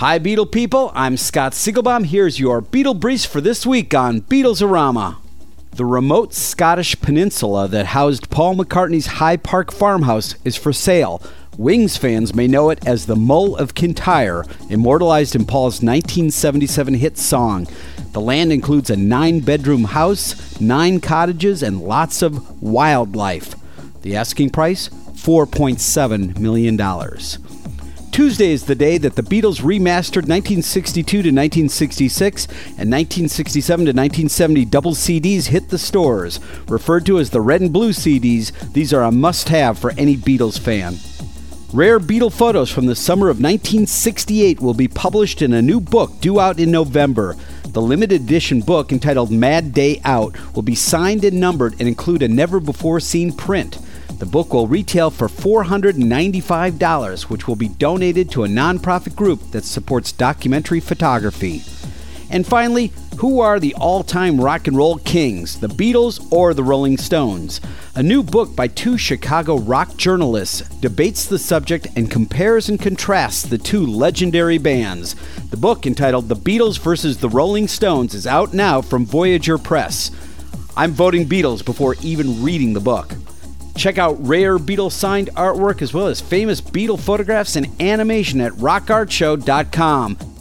Hi, Beatle people. I'm Scott Siegelbaum. Here's your Beatle Brief for this week on Beatlesorama. The remote Scottish peninsula that housed Paul McCartney's High Park farmhouse is for sale. Wings fans may know it as the Mull of Kintyre, immortalized in Paul's 1977 hit song. The land includes a nine bedroom house, nine cottages, and lots of wildlife. The asking price $4.7 million. Tuesday is the day that the Beatles remastered 1962 to 1966 and 1967 to 1970 double CDs hit the stores. Referred to as the Red and Blue CDs, these are a must have for any Beatles fan. Rare Beatle photos from the summer of 1968 will be published in a new book due out in November. The limited edition book, entitled Mad Day Out, will be signed and numbered and include a never before seen print. The book will retail for $495, which will be donated to a nonprofit group that supports documentary photography. And finally, who are the all time rock and roll kings, the Beatles or the Rolling Stones? A new book by two Chicago rock journalists debates the subject and compares and contrasts the two legendary bands. The book, entitled The Beatles versus the Rolling Stones, is out now from Voyageur Press. I'm voting Beatles before even reading the book. Check out rare Beatles signed artwork as well as famous Beatle photographs and animation at rockartshow.com.